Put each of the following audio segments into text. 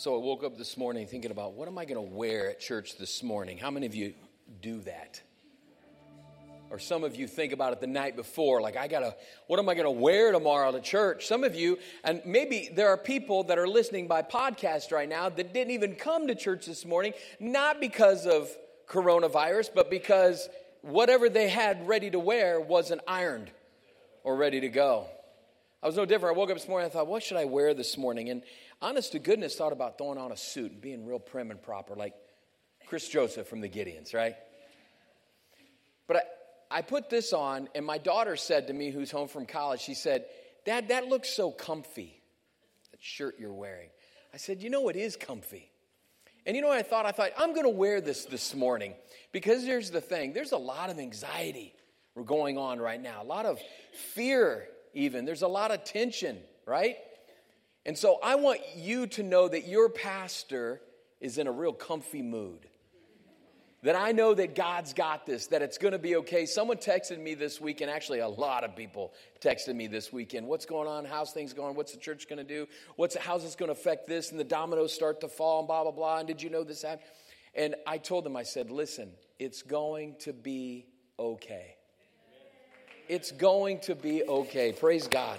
So I woke up this morning thinking about what am I going to wear at church this morning? How many of you do that? Or some of you think about it the night before, like, I gotta, what am I gonna wear tomorrow to church? Some of you, and maybe there are people that are listening by podcast right now that didn't even come to church this morning, not because of coronavirus, but because whatever they had ready to wear wasn't ironed or ready to go. I was no different. I woke up this morning, I thought, what should I wear this morning? And honest to goodness, thought about throwing on a suit and being real prim and proper, like Chris Joseph from the Gideons, right? But I, I put this on, and my daughter said to me, who's home from college, she said, Dad, that looks so comfy, that shirt you're wearing. I said, You know, it is comfy. And you know what I thought? I thought, I'm going to wear this this morning because here's the thing there's a lot of anxiety going on right now, a lot of fear, even. There's a lot of tension, right? And so I want you to know that your pastor is in a real comfy mood. That I know that God's got this, that it's going to be okay. Someone texted me this weekend, actually, a lot of people texted me this weekend. What's going on? How's things going? What's the church going to do? What's, how's this going to affect this? And the dominoes start to fall, and blah, blah, blah. And did you know this happened? And I told them, I said, listen, it's going to be okay. It's going to be okay. Praise God.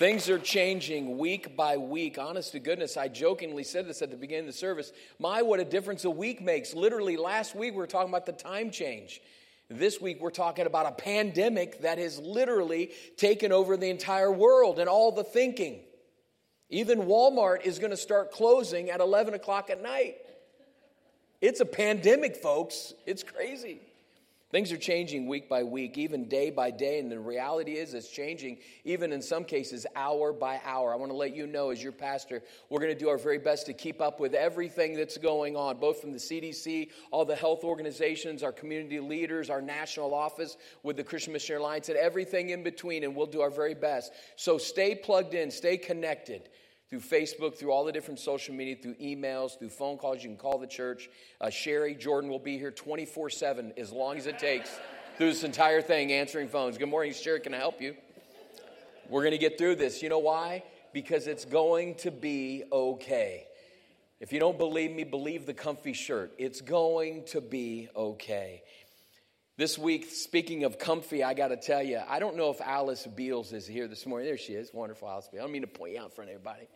Things are changing week by week. Honest to goodness, I jokingly said this at the beginning of the service. My, what a difference a week makes. Literally, last week we were talking about the time change. This week we're talking about a pandemic that has literally taken over the entire world and all the thinking. Even Walmart is going to start closing at 11 o'clock at night. It's a pandemic, folks. It's crazy. Things are changing week by week, even day by day, and the reality is it's changing, even in some cases, hour by hour. I want to let you know, as your pastor, we're going to do our very best to keep up with everything that's going on, both from the CDC, all the health organizations, our community leaders, our national office with the Christian Missionary Alliance, and everything in between, and we'll do our very best. So stay plugged in, stay connected through Facebook, through all the different social media, through emails, through phone calls. You can call the church. Uh, Sherry Jordan will be here 24 7 as long as it takes through this entire thing, answering phones. Good morning, Sherry. Can I help you? We're going to get through this. You know why? Because it's going to be okay. If you don't believe me, believe the comfy shirt. It's going to be okay. This week, speaking of comfy, I got to tell you, I don't know if Alice Beals is here this morning. There she is. Wonderful Alice Beals. I don't mean to point you out in front of everybody.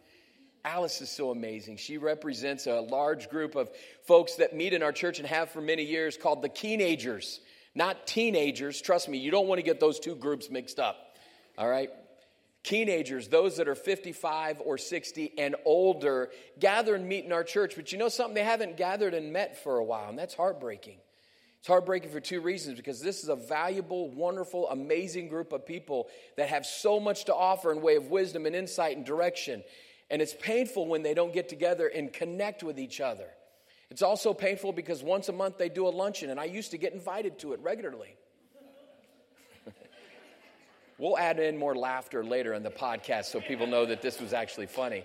Alice is so amazing. She represents a large group of folks that meet in our church and have for many years called the Keenagers. Not teenagers. Trust me, you don't want to get those two groups mixed up. All right? Keenagers, those that are 55 or 60 and older, gather and meet in our church. But you know something? They haven't gathered and met for a while, and that's heartbreaking. It's heartbreaking for two reasons because this is a valuable, wonderful, amazing group of people that have so much to offer in way of wisdom and insight and direction. And it's painful when they don't get together and connect with each other. It's also painful because once a month they do a luncheon, and I used to get invited to it regularly. we'll add in more laughter later in the podcast so people know that this was actually funny.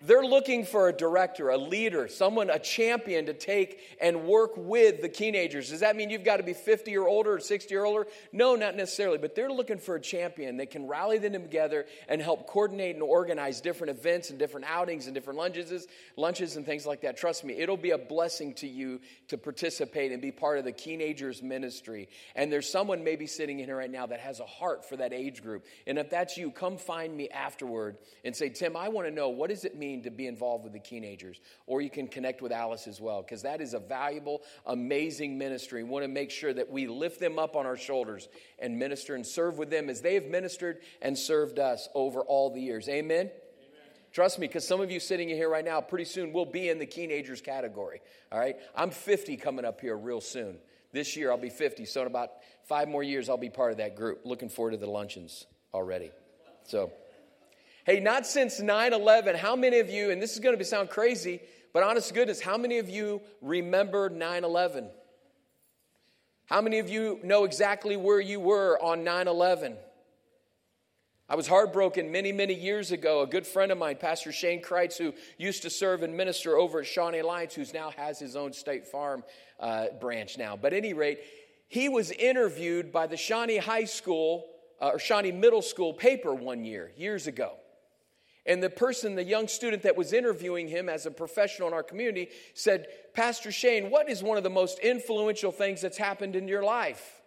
They're looking for a director, a leader, someone, a champion to take and work with the Keenagers. Does that mean you've got to be 50 or older or 60 or older? No, not necessarily, but they're looking for a champion that can rally them together and help coordinate and organize different events and different outings and different lunches, lunches and things like that. Trust me, it'll be a blessing to you to participate and be part of the Keenagers ministry. And there's someone maybe sitting in here right now that has a heart for that age group. And if that's you, come find me afterward and say, Tim, I want to know what does it mean mean to be involved with the Keenagers. Or you can connect with Alice as well, because that is a valuable, amazing ministry. We want to make sure that we lift them up on our shoulders and minister and serve with them as they have ministered and served us over all the years. Amen? Trust me, because some of you sitting here right now, pretty soon we'll be in the Keenagers category. All right? I'm 50 coming up here real soon. This year I'll be 50, so in about five more years I'll be part of that group. Looking forward to the luncheons already. So. Hey, not since 9 11, how many of you, and this is going to sound crazy, but honest goodness, how many of you remember 9 11? How many of you know exactly where you were on 9 11? I was heartbroken many, many years ago. A good friend of mine, Pastor Shane Kreitz, who used to serve and minister over at Shawnee Alliance, who now has his own State Farm uh, branch now. But any rate, he was interviewed by the Shawnee High School uh, or Shawnee Middle School paper one year, years ago. And the person, the young student that was interviewing him as a professional in our community, said, Pastor Shane, what is one of the most influential things that's happened in your life?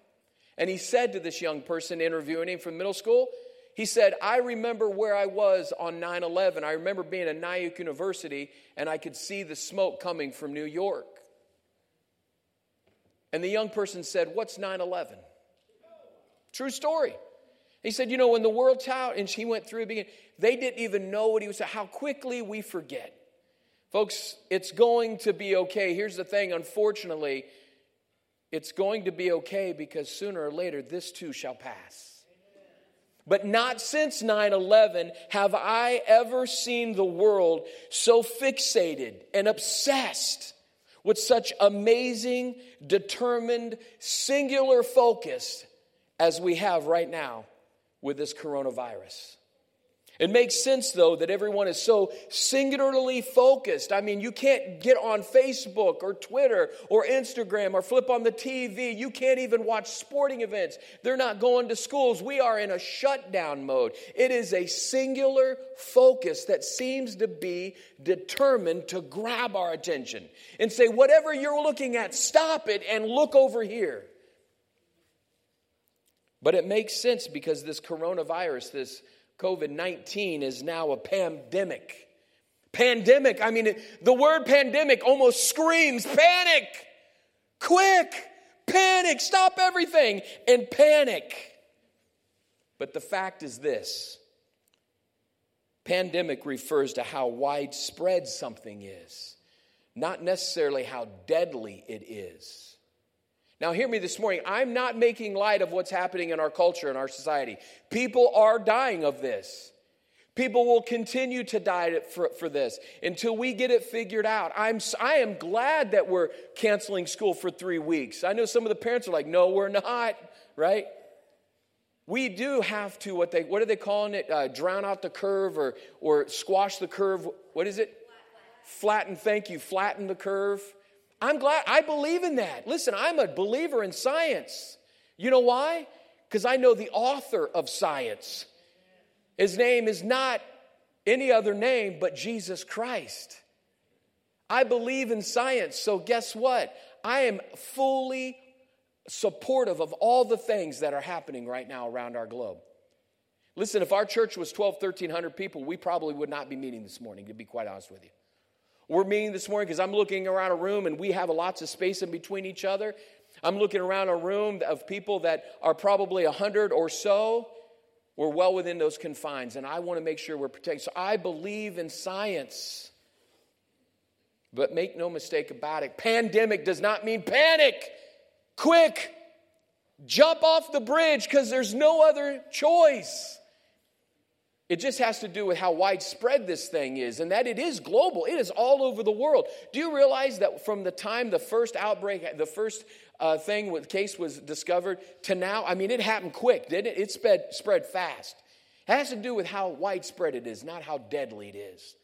And he said to this young person interviewing him from middle school, he said, I remember where I was on 9 11. I remember being at Nyack University and I could see the smoke coming from New York. And the young person said, What's 9 11? True story. He said, You know, when the world out, and she went through it, they didn't even know what he was saying. How quickly we forget. Folks, it's going to be okay. Here's the thing unfortunately, it's going to be okay because sooner or later this too shall pass. But not since 9 11 have I ever seen the world so fixated and obsessed with such amazing, determined, singular focus as we have right now with this coronavirus. It makes sense, though, that everyone is so singularly focused. I mean, you can't get on Facebook or Twitter or Instagram or flip on the TV. You can't even watch sporting events. They're not going to schools. We are in a shutdown mode. It is a singular focus that seems to be determined to grab our attention and say, whatever you're looking at, stop it and look over here. But it makes sense because this coronavirus, this COVID 19, is now a pandemic. Pandemic, I mean, the word pandemic almost screams panic, quick, panic, stop everything, and panic. But the fact is this pandemic refers to how widespread something is, not necessarily how deadly it is. Now, hear me this morning. I'm not making light of what's happening in our culture and our society. People are dying of this. People will continue to die for, for this until we get it figured out. I'm, I am glad that we're canceling school for three weeks. I know some of the parents are like, no, we're not, right? We do have to, what, they, what are they calling it? Uh, drown out the curve or, or squash the curve. What is it? Flatten, thank you, flatten the curve. I'm glad, I believe in that. Listen, I'm a believer in science. You know why? Because I know the author of science. His name is not any other name but Jesus Christ. I believe in science, so guess what? I am fully supportive of all the things that are happening right now around our globe. Listen, if our church was 12, 1300 people, we probably would not be meeting this morning, to be quite honest with you. We're meeting this morning because I'm looking around a room and we have lots of space in between each other. I'm looking around a room of people that are probably 100 or so. We're well within those confines, and I want to make sure we're protected. So I believe in science. But make no mistake about it pandemic does not mean panic. Quick, jump off the bridge because there's no other choice. It just has to do with how widespread this thing is and that it is global. It is all over the world. Do you realize that from the time the first outbreak, the first uh, thing with case was discovered to now, I mean, it happened quick, didn't it? It spread, spread fast. It has to do with how widespread it is, not how deadly it is.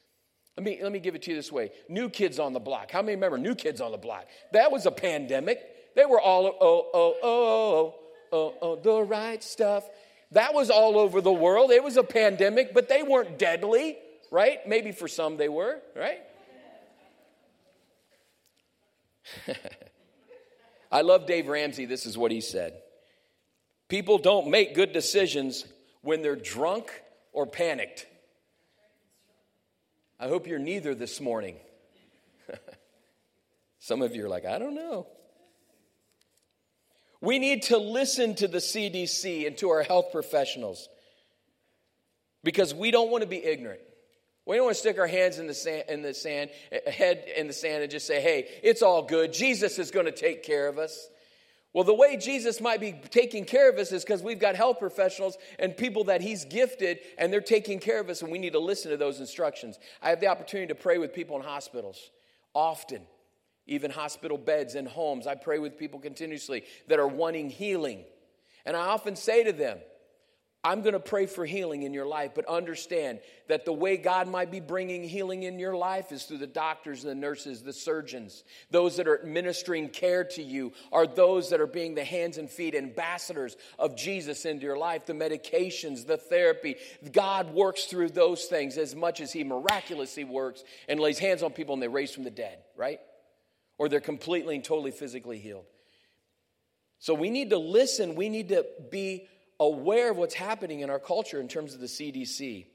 Let me, let me give it to you this way New Kids on the Block. How many remember New Kids on the Block? That was a pandemic. They were all, oh, oh, oh, oh, oh, oh, the right stuff. That was all over the world. It was a pandemic, but they weren't deadly, right? Maybe for some they were, right? I love Dave Ramsey. This is what he said People don't make good decisions when they're drunk or panicked. I hope you're neither this morning. Some of you are like, I don't know. We need to listen to the CDC and to our health professionals because we don't want to be ignorant. We don't want to stick our hands in the sand, in the sand, eh, head in the sand, and just say, "Hey, it's all good. Jesus is going to take care of us." Well, the way Jesus might be taking care of us is because we've got health professionals and people that He's gifted, and they're taking care of us, and we need to listen to those instructions. I have the opportunity to pray with people in hospitals often even hospital beds and homes. I pray with people continuously that are wanting healing. And I often say to them, I'm going to pray for healing in your life, but understand that the way God might be bringing healing in your life is through the doctors, the nurses, the surgeons. Those that are administering care to you are those that are being the hands and feet ambassadors of Jesus into your life. The medications, the therapy, God works through those things as much as He miraculously works and lays hands on people and they raise from the dead, right? Or they're completely and totally physically healed. So we need to listen, we need to be aware of what's happening in our culture in terms of the CDC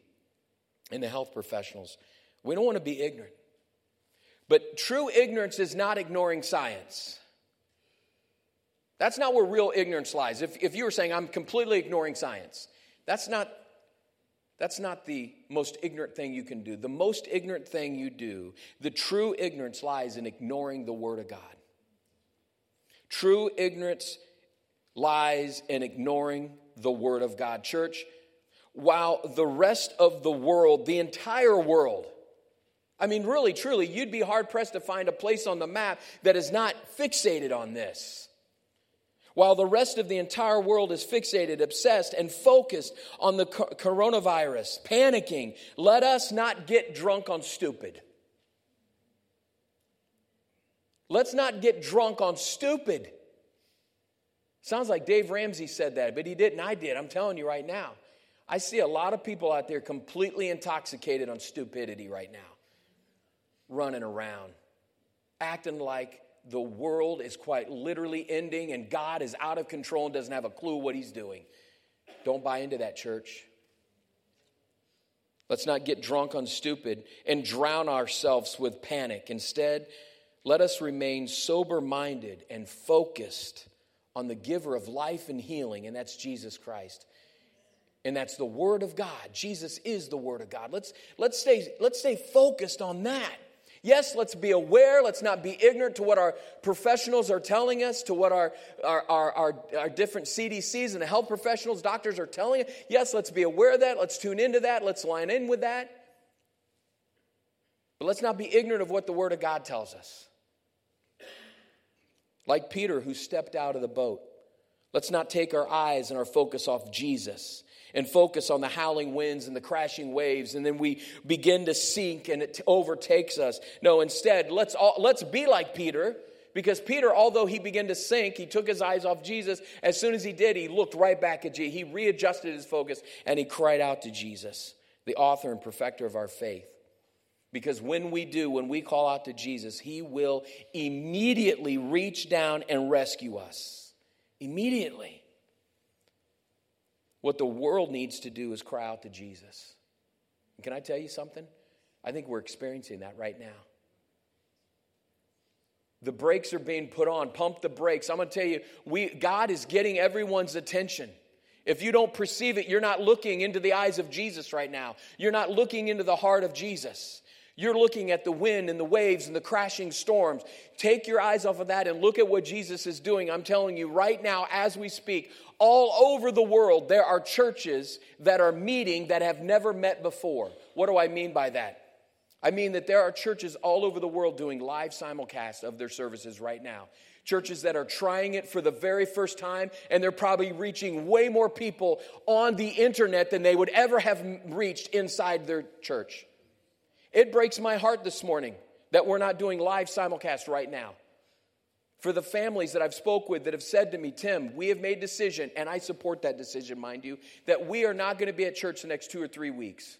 and the health professionals. We don't want to be ignorant. But true ignorance is not ignoring science. That's not where real ignorance lies. If, if you were saying, I'm completely ignoring science, that's not, that's not the most ignorant thing you can do. The most ignorant thing you do, the true ignorance lies in ignoring the Word of God. True ignorance lies in ignoring the Word of God. Church, while the rest of the world, the entire world, I mean, really, truly, you'd be hard pressed to find a place on the map that is not fixated on this. While the rest of the entire world is fixated, obsessed, and focused on the coronavirus, panicking, let us not get drunk on stupid. Let's not get drunk on stupid. Sounds like Dave Ramsey said that, but he didn't. I did. I'm telling you right now. I see a lot of people out there completely intoxicated on stupidity right now, running around, acting like the world is quite literally ending and God is out of control and doesn't have a clue what he's doing. Don't buy into that, church. Let's not get drunk on stupid and drown ourselves with panic. Instead, let us remain sober minded and focused on the giver of life and healing, and that's Jesus Christ. And that's the Word of God. Jesus is the Word of God. Let's, let's, stay, let's stay focused on that. Yes, let's be aware. Let's not be ignorant to what our professionals are telling us, to what our, our, our, our, our different CDCs and the health professionals, doctors are telling us. Yes, let's be aware of that. Let's tune into that. Let's line in with that. But let's not be ignorant of what the Word of God tells us. Like Peter, who stepped out of the boat. Let's not take our eyes and our focus off Jesus and focus on the howling winds and the crashing waves, and then we begin to sink and it overtakes us. No, instead, let's, all, let's be like Peter. Because Peter, although he began to sink, he took his eyes off Jesus. As soon as he did, he looked right back at Jesus. He readjusted his focus and he cried out to Jesus, the author and perfecter of our faith. Because when we do, when we call out to Jesus, He will immediately reach down and rescue us. Immediately. What the world needs to do is cry out to Jesus. And can I tell you something? I think we're experiencing that right now. The brakes are being put on. Pump the brakes. I'm going to tell you, we, God is getting everyone's attention. If you don't perceive it, you're not looking into the eyes of Jesus right now. You're not looking into the heart of Jesus. You're looking at the wind and the waves and the crashing storms. Take your eyes off of that and look at what Jesus is doing. I'm telling you right now, as we speak, all over the world, there are churches that are meeting that have never met before. What do I mean by that? I mean that there are churches all over the world doing live simulcast of their services right now. Churches that are trying it for the very first time, and they're probably reaching way more people on the internet than they would ever have reached inside their church. It breaks my heart this morning that we're not doing live simulcast right now. For the families that I've spoke with that have said to me, Tim, we have made a decision, and I support that decision, mind you, that we are not going to be at church the next two or three weeks.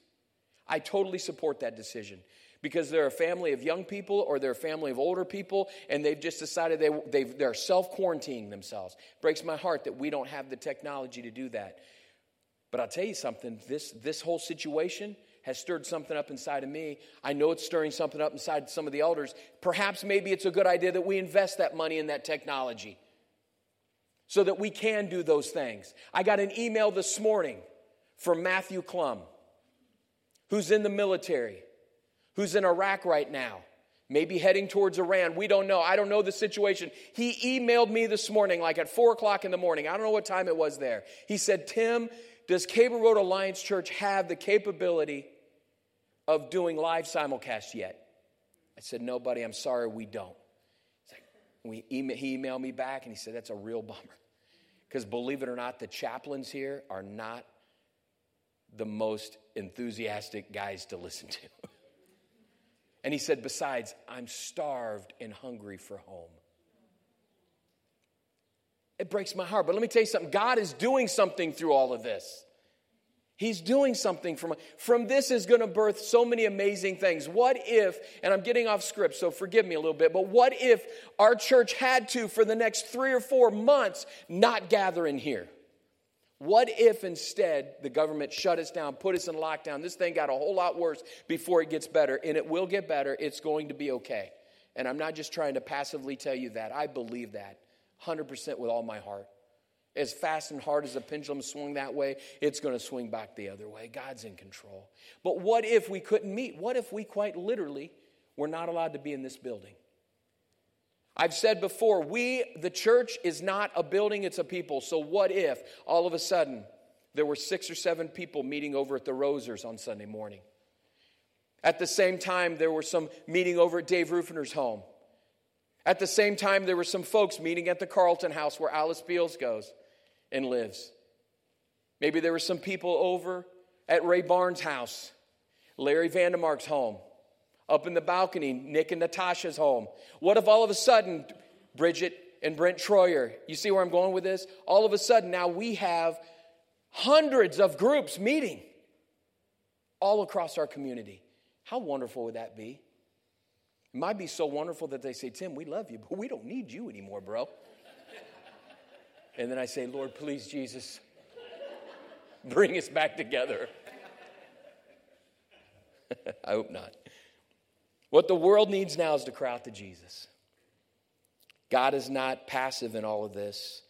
I totally support that decision because they're a family of young people or they're a family of older people and they've just decided they, they are self quarantining themselves. breaks my heart that we don't have the technology to do that. But I'll tell you something this, this whole situation has stirred something up inside of me. I know it's stirring something up inside some of the elders. Perhaps maybe it's a good idea that we invest that money in that technology so that we can do those things. I got an email this morning from Matthew Klum, who's in the military, who's in Iraq right now maybe heading towards Iran. We don't know. I don't know the situation. He emailed me this morning, like at four o'clock in the morning. I don't know what time it was there. He said, Tim, does Cable Road Alliance Church have the capability of doing live simulcast yet? I said, No, buddy, I'm sorry, we don't. Like, he emailed me back and he said, That's a real bummer. Because believe it or not, the chaplains here are not the most enthusiastic guys to listen to. and he said, Besides, I'm starved and hungry for home. It breaks my heart. But let me tell you something God is doing something through all of this. He's doing something from from this is going to birth so many amazing things. What if, and I'm getting off script, so forgive me a little bit, but what if our church had to for the next 3 or 4 months not gather in here? What if instead the government shut us down, put us in lockdown? This thing got a whole lot worse before it gets better, and it will get better. It's going to be okay. And I'm not just trying to passively tell you that. I believe that 100% with all my heart. As fast and hard as the pendulum swung that way, it's going to swing back the other way. God's in control. But what if we couldn't meet? What if we quite literally were not allowed to be in this building? I've said before, we, the church, is not a building, it's a people. So what if all of a sudden there were six or seven people meeting over at the Rosers on Sunday morning? At the same time, there were some meeting over at Dave Ruffiner's home. At the same time, there were some folks meeting at the Carlton house where Alice Beals goes and lives. Maybe there were some people over at Ray Barnes' house, Larry Vandemark's home, up in the balcony, Nick and Natasha's home. What if all of a sudden, Bridget and Brent Troyer, you see where I'm going with this? All of a sudden, now we have hundreds of groups meeting all across our community. How wonderful would that be? It might be so wonderful that they say, Tim, we love you, but we don't need you anymore, bro. And then I say, Lord, please, Jesus, bring us back together. I hope not. What the world needs now is to cry out to Jesus. God is not passive in all of this,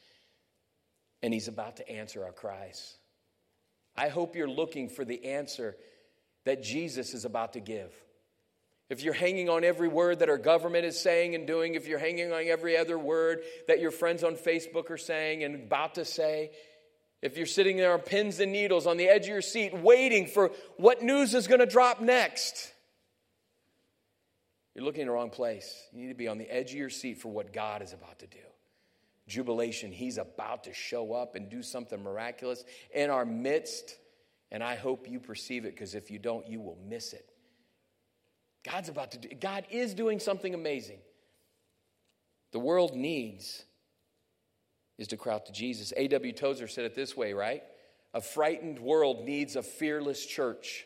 and He's about to answer our cries. I hope you're looking for the answer that Jesus is about to give if you're hanging on every word that our government is saying and doing, if you're hanging on every other word that your friends on Facebook are saying and about to say, if you're sitting there on pins and needles on the edge of your seat waiting for what news is going to drop next, you're looking in the wrong place. You need to be on the edge of your seat for what God is about to do. Jubilation, He's about to show up and do something miraculous in our midst. And I hope you perceive it because if you don't, you will miss it. God's about to do, God is doing something amazing. The world needs is to cry out to Jesus. A.W. Tozer said it this way, right? A frightened world needs a fearless church.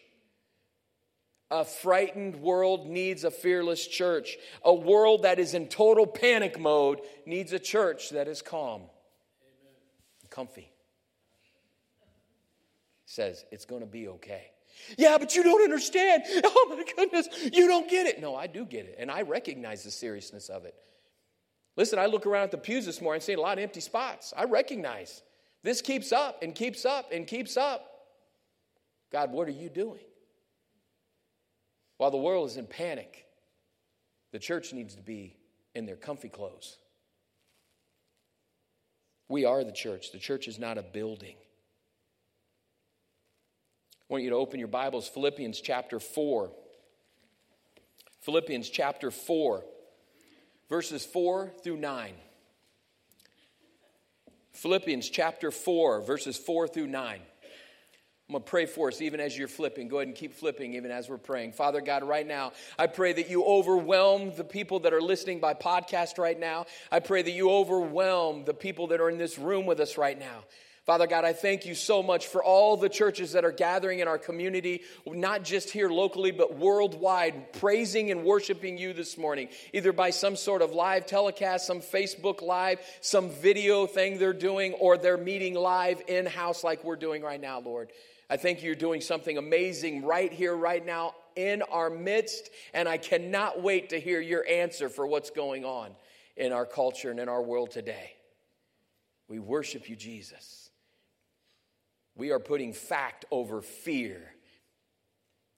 A frightened world needs a fearless church. A world that is in total panic mode needs a church that is calm, Amen. comfy. Says it's going to be okay. Yeah, but you don't understand. Oh my goodness, you don't get it. No, I do get it, and I recognize the seriousness of it. Listen, I look around at the pews this morning and see a lot of empty spots. I recognize this keeps up and keeps up and keeps up. God, what are you doing? While the world is in panic, the church needs to be in their comfy clothes. We are the church. The church is not a building. I want you to open your Bibles, Philippians chapter 4. Philippians chapter 4, verses 4 through 9. Philippians chapter 4, verses 4 through 9. I'm going to pray for us even as you're flipping. Go ahead and keep flipping even as we're praying. Father God, right now, I pray that you overwhelm the people that are listening by podcast right now. I pray that you overwhelm the people that are in this room with us right now. Father God, I thank you so much for all the churches that are gathering in our community, not just here locally, but worldwide, praising and worshiping you this morning, either by some sort of live telecast, some Facebook Live, some video thing they're doing, or they're meeting live in house like we're doing right now, Lord. I think you're doing something amazing right here, right now, in our midst, and I cannot wait to hear your answer for what's going on in our culture and in our world today. We worship you, Jesus. We are putting fact over fear.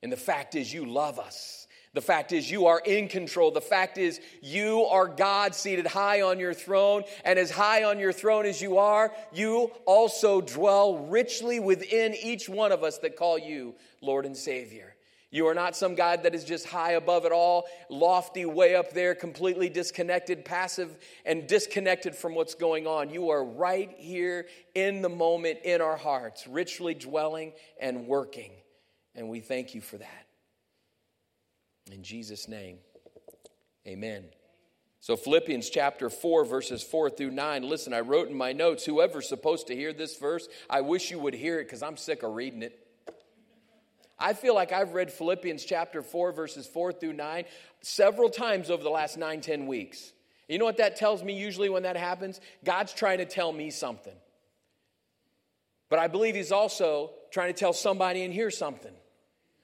And the fact is, you love us. The fact is, you are in control. The fact is, you are God seated high on your throne. And as high on your throne as you are, you also dwell richly within each one of us that call you Lord and Savior. You are not some guy that is just high above it all, lofty, way up there, completely disconnected, passive, and disconnected from what's going on. You are right here in the moment in our hearts, richly dwelling and working. And we thank you for that. In Jesus' name, amen. So, Philippians chapter 4, verses 4 through 9. Listen, I wrote in my notes, whoever's supposed to hear this verse, I wish you would hear it because I'm sick of reading it. I feel like I've read Philippians chapter 4, verses 4 through 9 several times over the last nine, ten weeks. You know what that tells me usually when that happens? God's trying to tell me something. But I believe He's also trying to tell somebody in here something.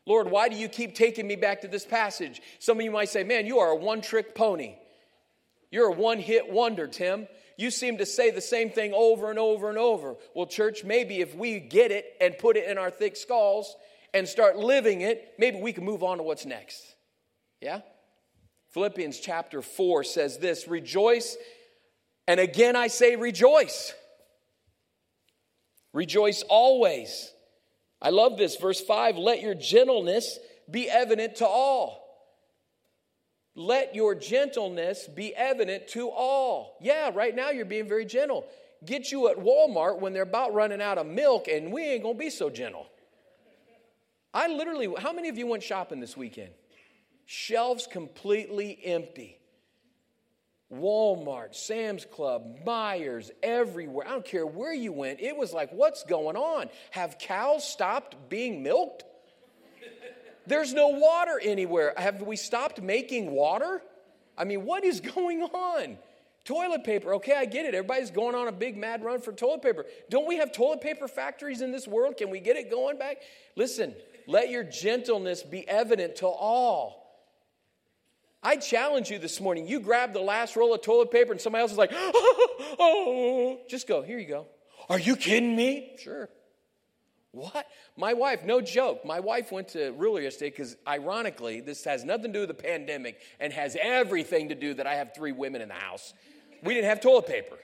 Lord, why do you keep taking me back to this passage? Some of you might say, man, you are a one trick pony. You're a one hit wonder, Tim. You seem to say the same thing over and over and over. Well, church, maybe if we get it and put it in our thick skulls, and start living it, maybe we can move on to what's next. Yeah? Philippians chapter 4 says this Rejoice, and again I say rejoice. Rejoice always. I love this. Verse 5 Let your gentleness be evident to all. Let your gentleness be evident to all. Yeah, right now you're being very gentle. Get you at Walmart when they're about running out of milk, and we ain't gonna be so gentle. I literally, how many of you went shopping this weekend? Shelves completely empty. Walmart, Sam's Club, Meijer's, everywhere. I don't care where you went. It was like, what's going on? Have cows stopped being milked? There's no water anywhere. Have we stopped making water? I mean, what is going on? Toilet paper, okay, I get it. Everybody's going on a big mad run for toilet paper. Don't we have toilet paper factories in this world? Can we get it going back? Listen, let your gentleness be evident to all. I challenge you this morning. You grab the last roll of toilet paper and somebody else is like, oh, oh, just go, here you go. Are you kidding me? Sure. What? My wife, no joke, my wife went to ruler yesterday because, ironically, this has nothing to do with the pandemic and has everything to do that I have three women in the house. We didn't have toilet paper.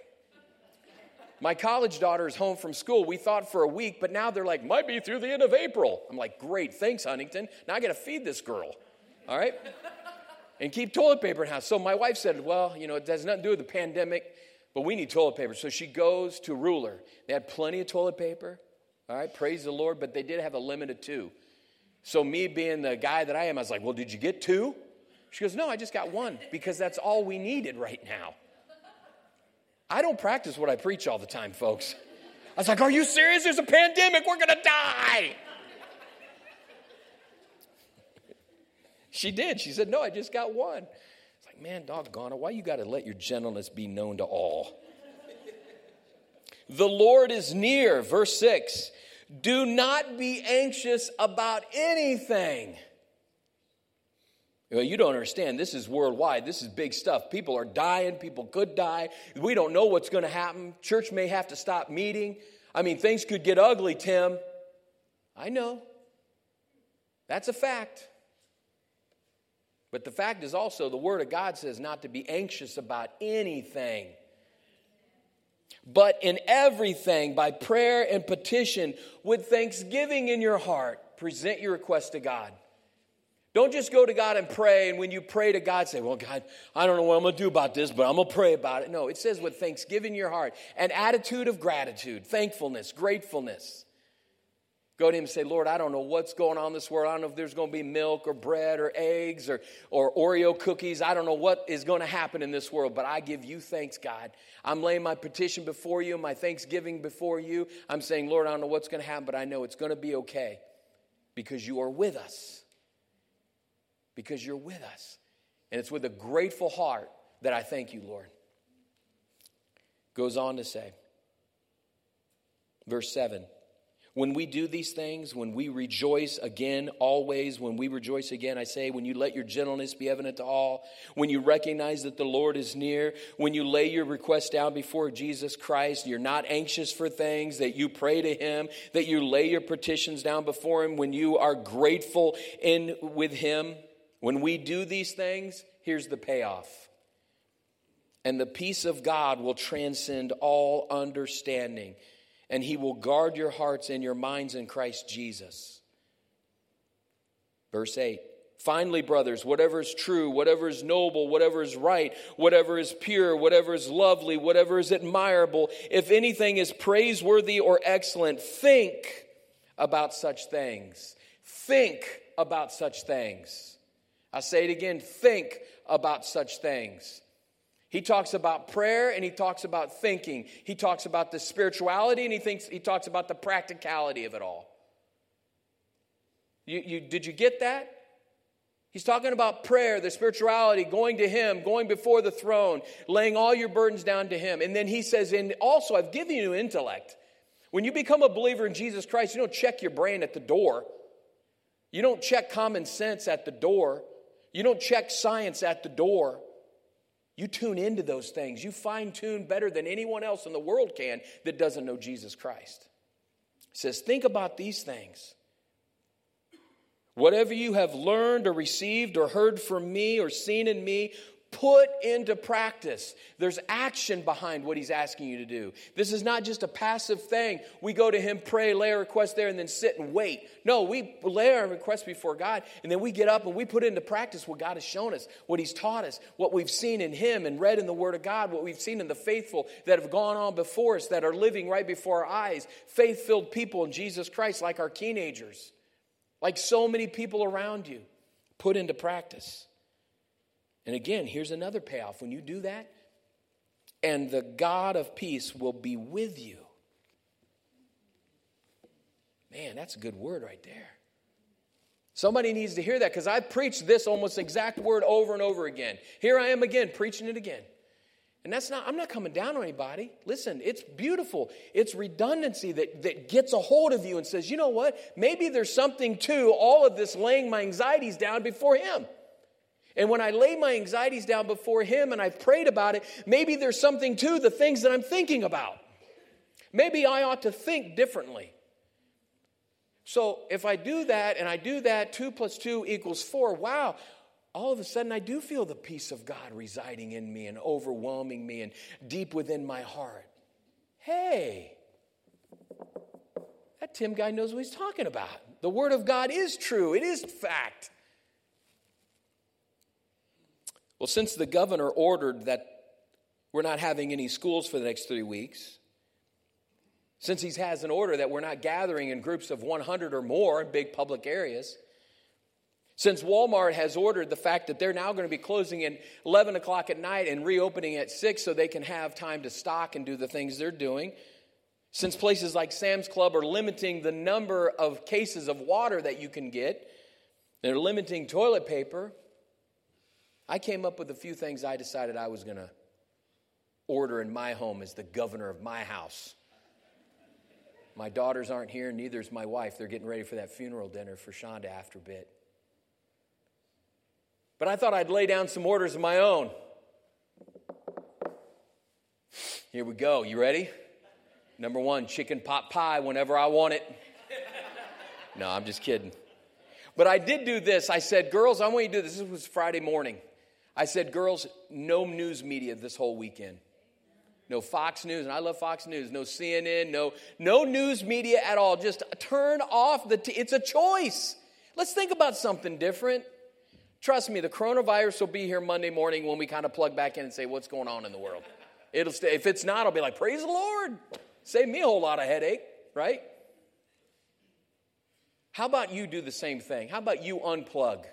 My college daughter is home from school. We thought for a week, but now they're like, might be through the end of April. I'm like, great, thanks, Huntington. Now I got to feed this girl. All right? and keep toilet paper in house. So my wife said, well, you know, it has nothing to do with the pandemic, but we need toilet paper. So she goes to Ruler. They had plenty of toilet paper. All right, praise the Lord, but they did have a limit of two. So me being the guy that I am, I was like, well, did you get two? She goes, no, I just got one because that's all we needed right now. I don't practice what I preach all the time, folks. I was like, Are you serious? There's a pandemic. We're going to die. she did. She said, No, I just got one. It's like, Man, doggone it. Why you got to let your gentleness be known to all? the Lord is near. Verse 6 Do not be anxious about anything. Well, you don't understand. This is worldwide. This is big stuff. People are dying. People could die. We don't know what's going to happen. Church may have to stop meeting. I mean, things could get ugly, Tim. I know. That's a fact. But the fact is also the Word of God says not to be anxious about anything. But in everything, by prayer and petition, with thanksgiving in your heart, present your request to God. Don't just go to God and pray, and when you pray to God, say, Well, God, I don't know what I'm going to do about this, but I'm going to pray about it. No, it says with thanksgiving in your heart, an attitude of gratitude, thankfulness, gratefulness. Go to Him and say, Lord, I don't know what's going on in this world. I don't know if there's going to be milk or bread or eggs or, or Oreo cookies. I don't know what is going to happen in this world, but I give you thanks, God. I'm laying my petition before you, my thanksgiving before you. I'm saying, Lord, I don't know what's going to happen, but I know it's going to be okay because you are with us because you're with us. And it's with a grateful heart that I thank you, Lord. Goes on to say, verse 7 when we do these things, when we rejoice again, always, when we rejoice again, I say, when you let your gentleness be evident to all, when you recognize that the Lord is near, when you lay your request down before Jesus Christ, you're not anxious for things, that you pray to Him, that you lay your petitions down before Him, when you are grateful in with Him, when we do these things, here's the payoff. And the peace of God will transcend all understanding, and He will guard your hearts and your minds in Christ Jesus. Verse 8 Finally, brothers, whatever is true, whatever is noble, whatever is right, whatever is pure, whatever is lovely, whatever is admirable, if anything is praiseworthy or excellent, think about such things. Think about such things. I say it again think about such things. He talks about prayer and he talks about thinking. He talks about the spirituality and he thinks he talks about the practicality of it all. You, you, did you get that? He's talking about prayer, the spirituality, going to Him, going before the throne, laying all your burdens down to Him. And then He says, and also, I've given you intellect. When you become a believer in Jesus Christ, you don't check your brain at the door. You don't check common sense at the door. You don't check science at the door. You tune into those things. You fine tune better than anyone else in the world can that doesn't know Jesus Christ. Says, Think about these things. Whatever you have learned or received or heard from me or seen in me, put into practice. There's action behind what he's asking you to do. This is not just a passive thing. We go to him, pray, lay a request there, and then sit and wait. No, we lay our request before God, and then we get up and we put into practice what God has shown us, what he's taught us, what we've seen in him and read in the Word of God, what we've seen in the faithful that have gone on before us, that are living right before our eyes, faith filled people in Jesus Christ, like our Keenagers like so many people around you, put into practice. And again, here's another payoff. When you do that, and the God of peace will be with you. Man, that's a good word right there. Somebody needs to hear that because I've preached this almost exact word over and over again. Here I am again, preaching it again. And that's not, I'm not coming down on anybody. Listen, it's beautiful. It's redundancy that, that gets a hold of you and says, you know what? Maybe there's something to all of this laying my anxieties down before Him. And when I lay my anxieties down before Him and I've prayed about it, maybe there's something to the things that I'm thinking about. Maybe I ought to think differently. So if I do that and I do that, two plus two equals four, wow, all of a sudden I do feel the peace of God residing in me and overwhelming me and deep within my heart. Hey, that Tim guy knows what he's talking about. The Word of God is true, it is fact. Well, since the governor ordered that we're not having any schools for the next three weeks, since he has an order that we're not gathering in groups of 100 or more in big public areas, since Walmart has ordered the fact that they're now going to be closing at 11 o'clock at night and reopening at 6 so they can have time to stock and do the things they're doing, since places like Sam's Club are limiting the number of cases of water that you can get, they're limiting toilet paper, I came up with a few things I decided I was going to order in my home as the governor of my house. My daughters aren't here, neither is my wife. They're getting ready for that funeral dinner for Shonda after a bit. But I thought I'd lay down some orders of my own. Here we go. You ready? Number one, chicken pot pie whenever I want it. No, I'm just kidding. But I did do this. I said, girls, I want you to do this. This was Friday morning. I said, girls, no news media this whole weekend. No Fox News, and I love Fox News. No CNN, no, no news media at all. Just turn off the. T- it's a choice. Let's think about something different. Trust me, the coronavirus will be here Monday morning when we kind of plug back in and say, What's going on in the world? It'll stay. If it's not, I'll be like, Praise the Lord. Save me a whole lot of headache, right? How about you do the same thing? How about you unplug?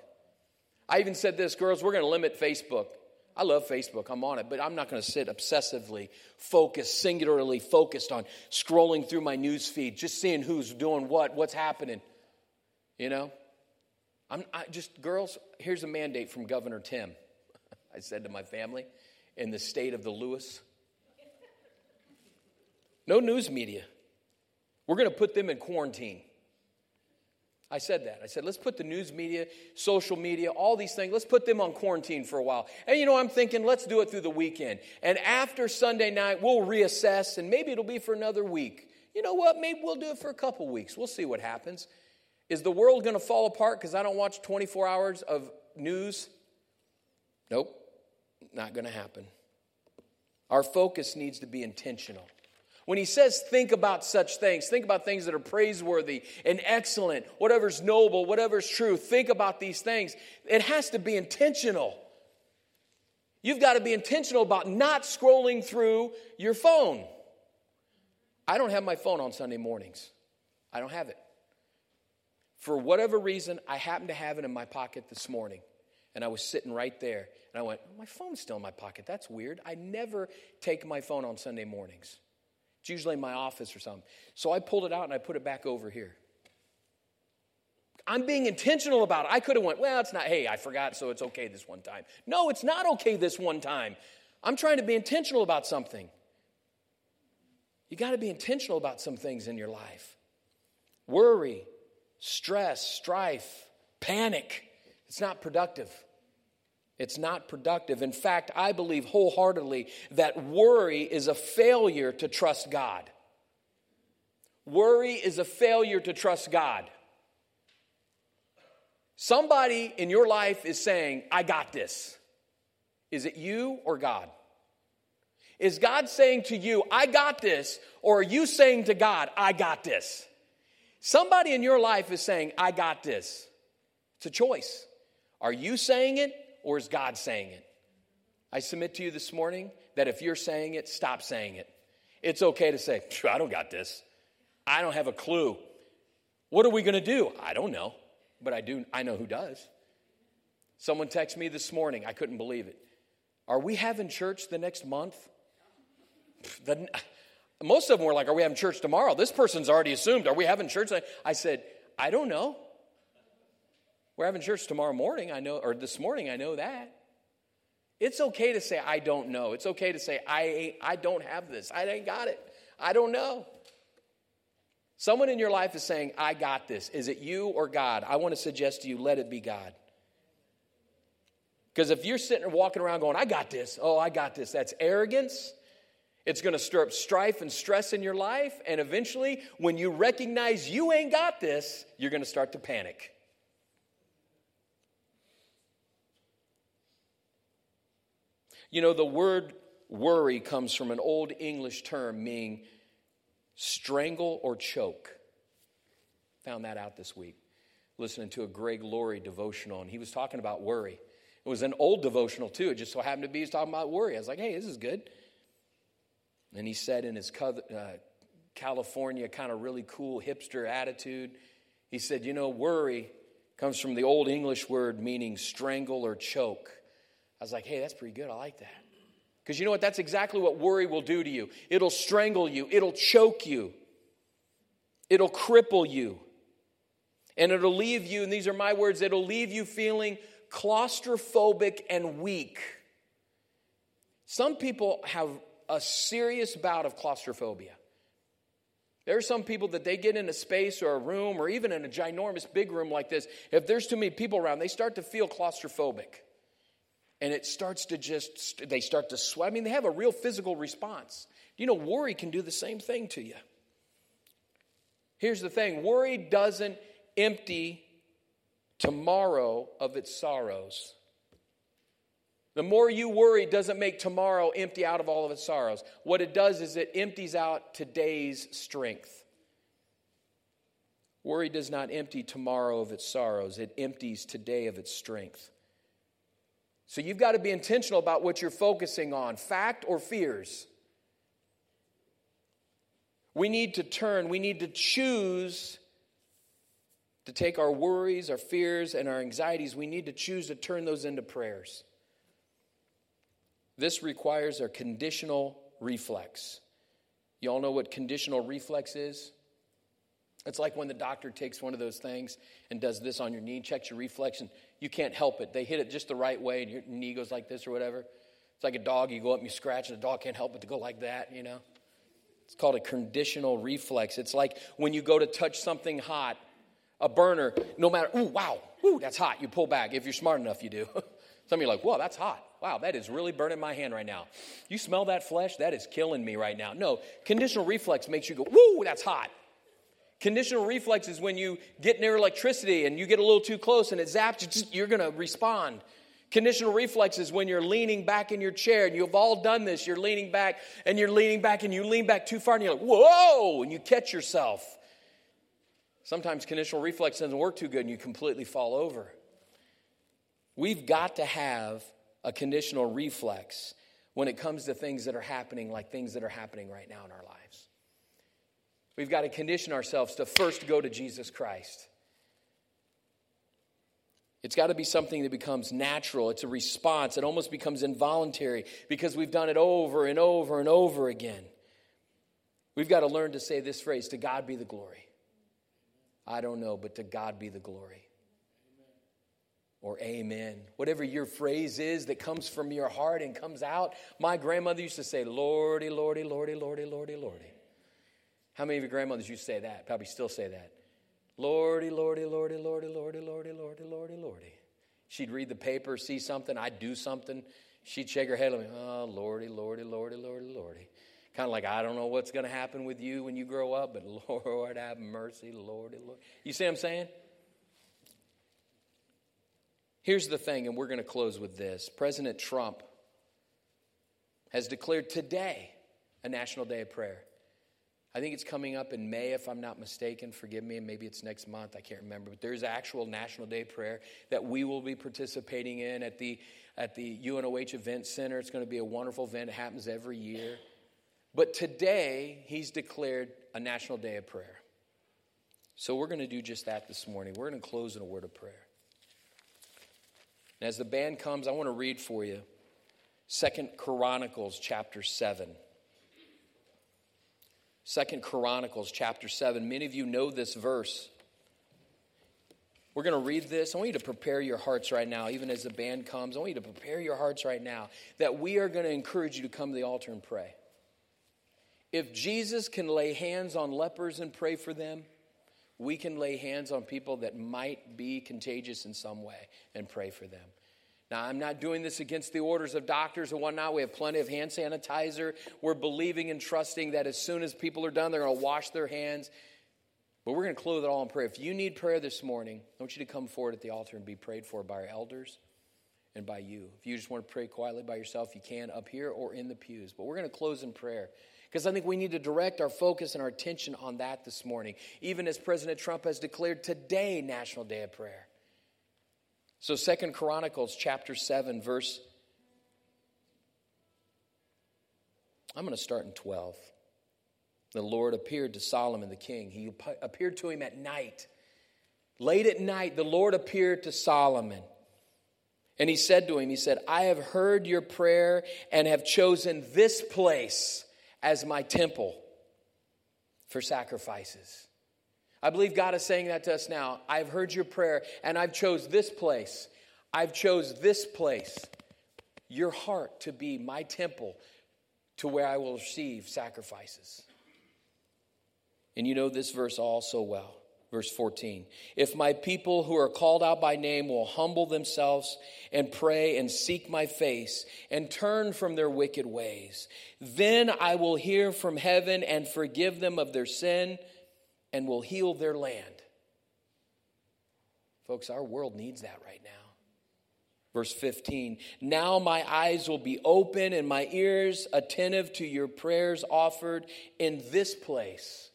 I even said this, girls, we're going to limit Facebook. I love Facebook, I'm on it, but I'm not going to sit obsessively focused, singularly focused on scrolling through my news feed, just seeing who's doing what, what's happening. You know? I'm I just, girls, here's a mandate from Governor Tim. I said to my family in the state of the Lewis. No news media. We're going to put them in quarantine. I said that. I said, let's put the news media, social media, all these things, let's put them on quarantine for a while. And you know, I'm thinking, let's do it through the weekend. And after Sunday night, we'll reassess, and maybe it'll be for another week. You know what? Maybe we'll do it for a couple weeks. We'll see what happens. Is the world going to fall apart because I don't watch 24 hours of news? Nope, not going to happen. Our focus needs to be intentional. When he says think about such things, think about things that are praiseworthy and excellent, whatever's noble, whatever's true, think about these things. It has to be intentional. You've got to be intentional about not scrolling through your phone. I don't have my phone on Sunday mornings. I don't have it. For whatever reason, I happened to have it in my pocket this morning. And I was sitting right there. And I went, My phone's still in my pocket. That's weird. I never take my phone on Sunday mornings. It's usually in my office or something. So I pulled it out and I put it back over here. I'm being intentional about it. I could have went, well, it's not, hey, I forgot, so it's okay this one time. No, it's not okay this one time. I'm trying to be intentional about something. You got to be intentional about some things in your life. Worry, stress, strife, panic. It's not productive. It's not productive. In fact, I believe wholeheartedly that worry is a failure to trust God. Worry is a failure to trust God. Somebody in your life is saying, I got this. Is it you or God? Is God saying to you, I got this, or are you saying to God, I got this? Somebody in your life is saying, I got this. It's a choice. Are you saying it or is God saying it? I submit to you this morning that if you're saying it, stop saying it. It's okay to say, I don't got this. I don't have a clue. What are we going to do? I don't know, but I do I know who does. Someone texted me this morning. I couldn't believe it. Are we having church the next month? The, most of them were like, Are we having church tomorrow? This person's already assumed, Are we having church? I said, I don't know. We're having church tomorrow morning, I know, or this morning, I know that. It's okay to say, I don't know. It's okay to say, I, ain't, I don't have this. I ain't got it. I don't know. Someone in your life is saying, I got this. Is it you or God? I want to suggest to you, let it be God. Because if you're sitting and walking around going, I got this, oh, I got this, that's arrogance. It's going to stir up strife and stress in your life. And eventually, when you recognize you ain't got this, you're going to start to panic. You know, the word worry comes from an old English term meaning strangle or choke. Found that out this week, listening to a Greg Laurie devotional, and he was talking about worry. It was an old devotional too. It just so happened to be he's talking about worry. I was like, hey, this is good. And he said in his uh, California kind of really cool hipster attitude, he said, you know, worry comes from the old English word meaning strangle or choke. I was like, hey, that's pretty good. I like that. Because you know what? That's exactly what worry will do to you it'll strangle you, it'll choke you, it'll cripple you. And it'll leave you, and these are my words, it'll leave you feeling claustrophobic and weak. Some people have a serious bout of claustrophobia. There are some people that they get in a space or a room or even in a ginormous big room like this, if there's too many people around, they start to feel claustrophobic and it starts to just, they start to sweat. I mean, they have a real physical response. You know, worry can do the same thing to you. Here's the thing worry doesn't empty tomorrow of its sorrows. The more you worry doesn't make tomorrow empty out of all of its sorrows. What it does is it empties out today's strength. Worry does not empty tomorrow of its sorrows, it empties today of its strength. So you've got to be intentional about what you're focusing on fact or fears. We need to turn, we need to choose to take our worries, our fears, and our anxieties, we need to choose to turn those into prayers. This requires a conditional reflex. You all know what conditional reflex is? It's like when the doctor takes one of those things and does this on your knee, checks your reflex, and you can't help it. They hit it just the right way, and your knee goes like this or whatever. It's like a dog. You go up and you scratch, and the dog can't help but to go like that, you know? It's called a conditional reflex. It's like when you go to touch something hot, a burner, no matter, ooh, wow, ooh, that's hot. You pull back. If you're smart enough, you do. Some of you are like, whoa, that's hot. Wow, that is really burning my hand right now. You smell that flesh? That is killing me right now. No, conditional reflex makes you go, woo, that's hot. Conditional reflex is when you get near electricity and you get a little too close and it zaps you, you're going to respond. Conditional reflexes when you're leaning back in your chair, and you've all done this. You're leaning back and you're leaning back and you lean back too far and you're like, whoa, and you catch yourself. Sometimes conditional reflex doesn't work too good and you completely fall over. We've got to have a conditional reflex when it comes to things that are happening, like things that are happening right now in our lives. We've got to condition ourselves to first go to Jesus Christ. It's got to be something that becomes natural. It's a response. It almost becomes involuntary because we've done it over and over and over again. We've got to learn to say this phrase to God be the glory. I don't know, but to God be the glory. Or amen. Whatever your phrase is that comes from your heart and comes out. My grandmother used to say, Lordy, Lordy, Lordy, Lordy, Lordy, Lordy. How many of your grandmothers used to say that? Probably still say that. Lordy, Lordy, Lordy, Lordy, Lordy, Lordy, Lordy, Lordy, Lordy. She'd read the paper, see something, I'd do something. She'd shake her head at me, oh, Lordy, Lordy, Lordy, Lordy, Lordy. Kind of like, I don't know what's going to happen with you when you grow up, but Lord, have mercy, Lordy, Lord. You see what I'm saying? Here's the thing, and we're going to close with this. President Trump has declared today a national day of prayer. I think it's coming up in May, if I'm not mistaken. Forgive me, and maybe it's next month. I can't remember. But there's actual National Day prayer that we will be participating in at the at the UNOH Event Center. It's going to be a wonderful event. It happens every year. But today, he's declared a National Day of Prayer. So we're going to do just that this morning. We're going to close in a word of prayer. And as the band comes, I want to read for you Second Chronicles chapter 7. Second Chronicles chapter 7. Many of you know this verse. We're going to read this. I want you to prepare your hearts right now, even as the band comes. I want you to prepare your hearts right now that we are going to encourage you to come to the altar and pray. If Jesus can lay hands on lepers and pray for them, we can lay hands on people that might be contagious in some way and pray for them. Now, I'm not doing this against the orders of doctors and whatnot. We have plenty of hand sanitizer. We're believing and trusting that as soon as people are done, they're going to wash their hands. But we're going to close it all in prayer. If you need prayer this morning, I want you to come forward at the altar and be prayed for by our elders and by you. If you just want to pray quietly by yourself, you can up here or in the pews. But we're going to close in prayer because I think we need to direct our focus and our attention on that this morning, even as President Trump has declared today National Day of Prayer. So Second Chronicles chapter 7 verse I'm going to start in 12. The Lord appeared to Solomon the king. He appeared to him at night. Late at night the Lord appeared to Solomon. And he said to him, he said, "I have heard your prayer and have chosen this place as my temple for sacrifices." I believe God is saying that to us now. I've heard your prayer and I've chose this place. I've chose this place, your heart to be my temple to where I will receive sacrifices. And you know this verse all so well. Verse 14. If my people who are called out by name will humble themselves and pray and seek my face and turn from their wicked ways, then I will hear from heaven and forgive them of their sin and will heal their land. Folks, our world needs that right now. Verse 15 Now my eyes will be open and my ears attentive to your prayers offered in this place.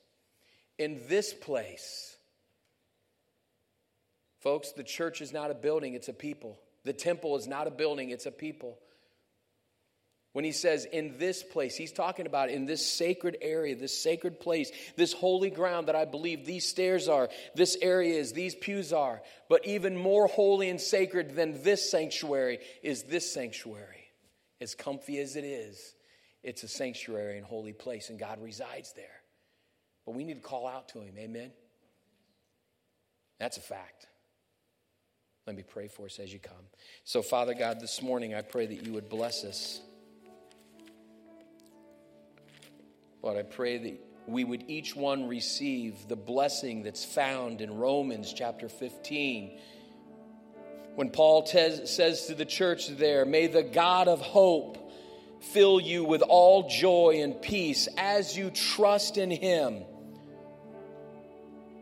In this place. Folks, the church is not a building, it's a people. The temple is not a building, it's a people. When he says in this place, he's talking about in this sacred area, this sacred place, this holy ground that I believe these stairs are, this area is, these pews are. But even more holy and sacred than this sanctuary is this sanctuary. As comfy as it is, it's a sanctuary and holy place, and God resides there. But we need to call out to him. Amen? That's a fact. Let me pray for us as you come. So, Father God, this morning I pray that you would bless us. Lord, I pray that we would each one receive the blessing that's found in Romans chapter 15. When Paul says to the church there, May the God of hope fill you with all joy and peace as you trust in him,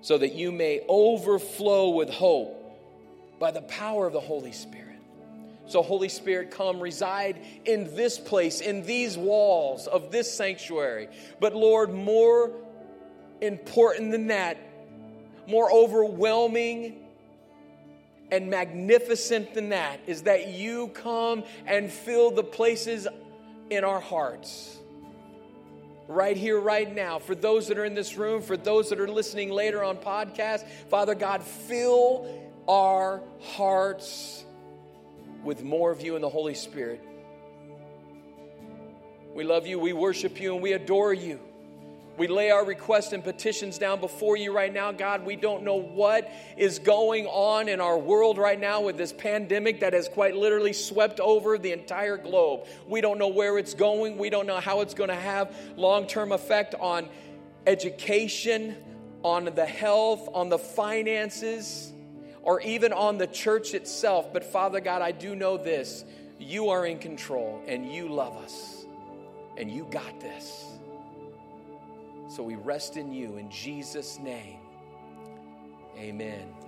so that you may overflow with hope by the power of the Holy Spirit. So, Holy Spirit, come reside in this place, in these walls of this sanctuary. But, Lord, more important than that, more overwhelming and magnificent than that, is that you come and fill the places in our hearts. Right here, right now, for those that are in this room, for those that are listening later on podcast, Father God, fill our hearts with more of you in the Holy Spirit. We love you, we worship you, and we adore you. We lay our requests and petitions down before you right now, God. We don't know what is going on in our world right now with this pandemic that has quite literally swept over the entire globe. We don't know where it's going. We don't know how it's going to have long term effect on education, on the health, on the finances or even on the church itself. But Father God, I do know this you are in control and you love us and you got this. So we rest in you in Jesus' name. Amen.